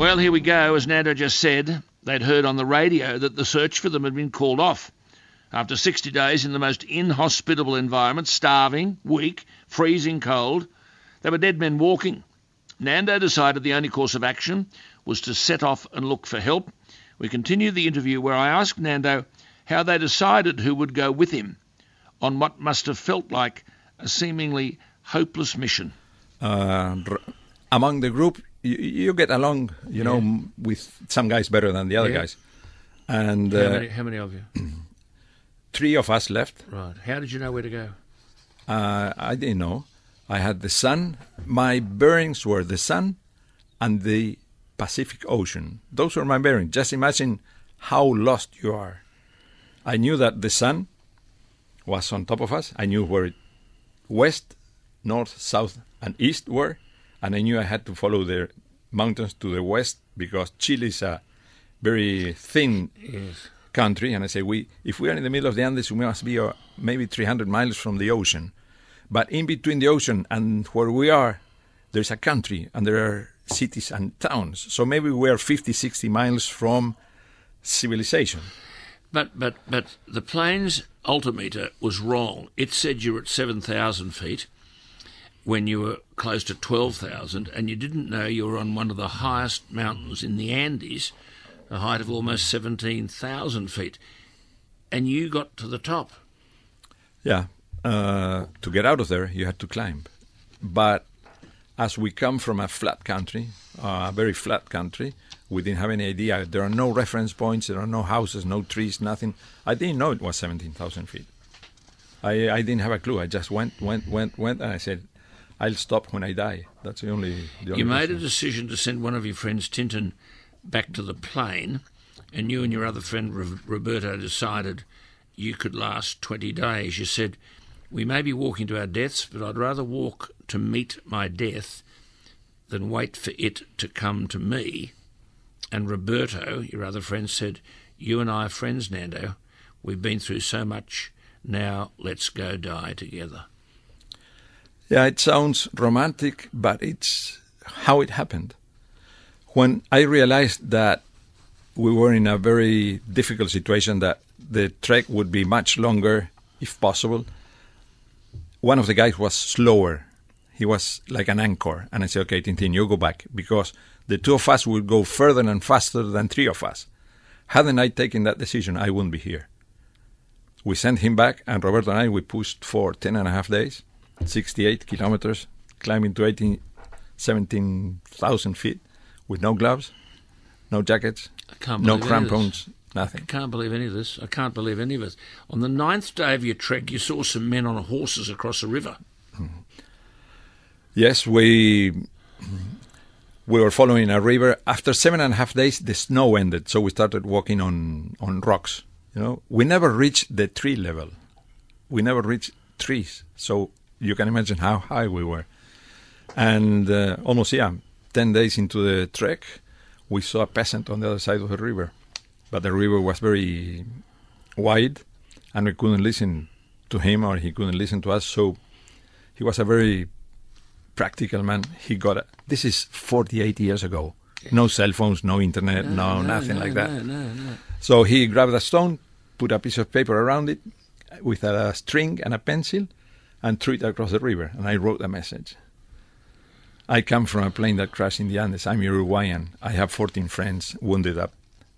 Well, here we go. As Nando just said, they'd heard on the radio that the search for them had been called off. After 60 days in the most inhospitable environment, starving, weak, freezing cold, they were dead men walking. Nando decided the only course of action was to set off and look for help. We continued the interview where I asked Nando how they decided who would go with him on what must have felt like a seemingly hopeless mission. Uh, among the group, you, you get along, you know, Yeah. with some guys better than the other Yeah. guys. And How, uh, many, how many of you? three of us left. Right. How did you know where to go? Uh, I didn't know. I had the sun. My bearings were the sun and the Pacific Ocean. Those were my bearings. Just imagine how lost you are. I knew that the sun was on top of us. I knew where it west, north, south, and east were, and I knew I had to follow the mountains to the west because Chile is a very thin Yes. country, and I say we if we are in the middle of the Andes, we must be uh, maybe 300 miles from the ocean. But in between the ocean and where we are, there's a country, and there are cities and towns. So maybe we are 50, 60 miles from civilization. But but but the plane's altimeter was wrong. It said you're at seven thousand feet when you were close to twelve thousand, and you didn't know you were on one of the highest mountains in the Andes, a height of almost seventeen thousand feet, and you got to the top. Yeah. Uh, to get out of there, you had to climb. But as we come from a flat country, uh, a very flat country, we didn't have any idea. There are no reference points, there are no houses, no trees, nothing. I didn't know it was 17,000 feet. I, I didn't have a clue. I just went, went, went, went, and I said, I'll stop when I die. That's the only. The only You made a decision to send one of your friends, Tintin, back to the plane, and you and your other friend, Ro- Roberto, decided you could last 20 days. You said, We may be walking to our deaths, but I'd rather walk to meet my death than wait for it to come to me. And Roberto, your other friend, said, You and I are friends, Nando. We've been through so much. Now let's go die together. Yeah, it sounds romantic, but it's how it happened. When I realized that we were in a very difficult situation, that the trek would be much longer if possible, one of the guys was slower. He was like an anchor. And I said, okay, Tintin, you go back because the two of us would go further and faster than three of us. Hadn't I taken that decision, I wouldn't be here. We sent him back, and Roberto and I, we pushed for 10 and a half days. 68 kilometers, climbing to 18, 17,000 feet with no gloves, no jackets, no believe any of this. crampons, nothing. I can't believe any of this. I can't believe any of it. On the ninth day of your trek, you saw some men on horses across a river. Yes, we we were following a river. After seven and a half days, the snow ended, so we started walking on on rocks. You know, we never reached the tree level. We never reached trees, so you can imagine how high we were. And uh, almost yeah, ten days into the trek, we saw a peasant on the other side of the river, but the river was very wide, and we couldn't listen to him, or he couldn't listen to us. So he was a very practical man. He got it. This is 48 years ago. No cell phones, no internet, no, nothing like that. No, no, no. So he grabbed a stone, put a piece of paper around it with a string and a pencil, and threw it across the river. And I wrote a message. I come from a plane that crashed in the Andes. I'm Uruguayan. I have 14 friends wounded up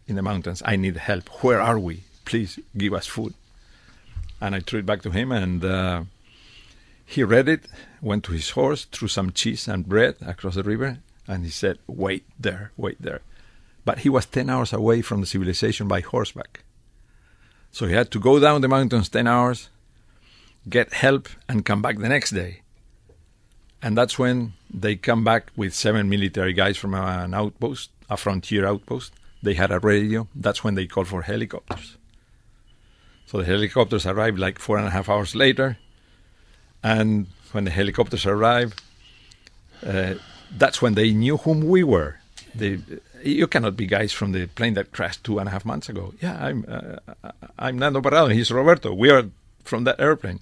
in the mountains. I need help. Where are we? Please give us food. And I threw it back to him, and uh, he read it, went to his horse, threw some cheese and bread across the river, and he said, Wait there, wait there. But he was 10 hours away from the civilization by horseback. So he had to go down the mountains 10 hours, get help, and come back the next day. And that's when they come back with seven military guys from an outpost, a frontier outpost. They had a radio. That's when they called for helicopters. So the helicopters arrived like four and a half hours later. And when the helicopters arrived, uh, that's when they knew whom we were. They, you cannot be guys from the plane that crashed two and a half months ago. Yeah, I'm uh, I'm Nando Parrado. He's Roberto. We are from that airplane.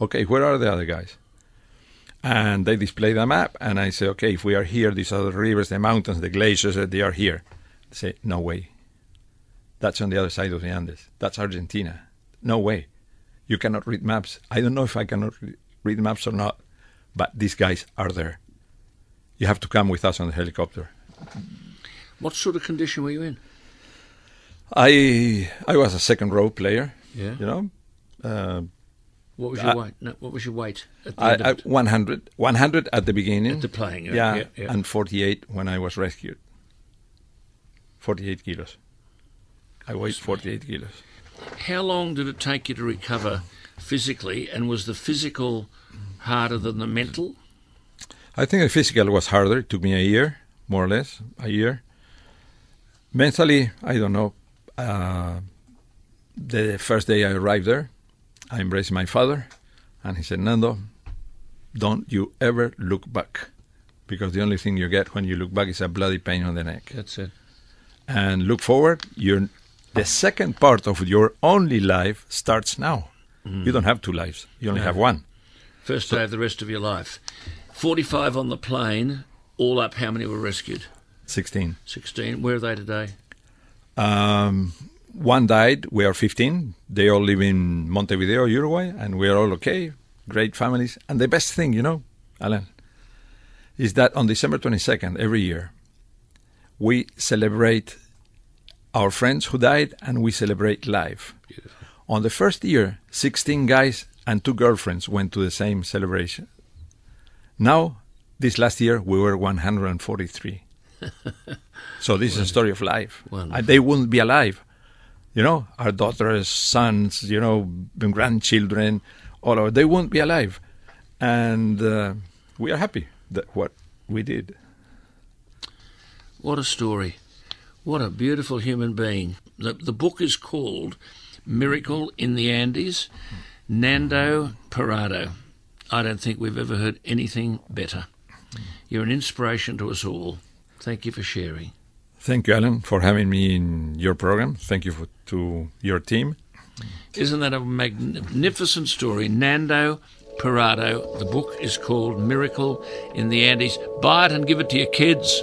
Okay, where are the other guys? And they display the map, and I say, okay, if we are here, these are the rivers, the mountains, the glaciers, uh, they are here. They say, no way. That's on the other side of the Andes. That's Argentina. No way. You cannot read maps. I don't know if I cannot read maps or not, but these guys are there. You have to come with us on the helicopter. What sort of condition were you in? I I was a second row player. Yeah. You know, uh, What was your I- weight? No, what was your weight at the I, end of I, it? 100, 100 at the beginning. At the playing, yeah, yeah, yeah, yeah. and 48 when I was rescued. 48 kilos. I weighed 48 kilos. How long did it take you to recover physically, and was the physical harder than the mental? I think the physical was harder. It took me a year, more or less, a year. Mentally, I don't know. Uh, the first day I arrived there, I embraced my father, and he said, Nando, don't you ever look back. Because the only thing you get when you look back is a bloody pain on the neck. That's it. And look forward, you're, the second part of your only life starts now. You don't have two lives, you only No. have one. First day of the rest of your life. 45 on the plane, all up, how many were rescued? 16. 16. Where are they today? Um, one died. We are 15. They all live in Montevideo, Uruguay, and we are all okay. Great families. And the best thing, you know, Alan, is that on December 22nd every year, we celebrate our friends who died and we celebrate life. Beautiful. On the first year, 16 guys and two girlfriends went to the same celebration. Now, this last year, we were 143. so this is a story of life. Wonderful. And they wouldn't be alive. You know, our daughters, sons, you know, grandchildren, all of they won't be alive. And uh, we are happy that what we did. What a story. What a beautiful human being. The, the book is called Miracle in the Andes, Nando Parrado. I don't think we've ever heard anything better. You're an inspiration to us all. Thank you for sharing. Thank you, Alan, for having me in your program. Thank you for, to your team. Isn't that a magnificent story? Nando Parrado. The book is called Miracle in the Andes. Buy it and give it to your kids.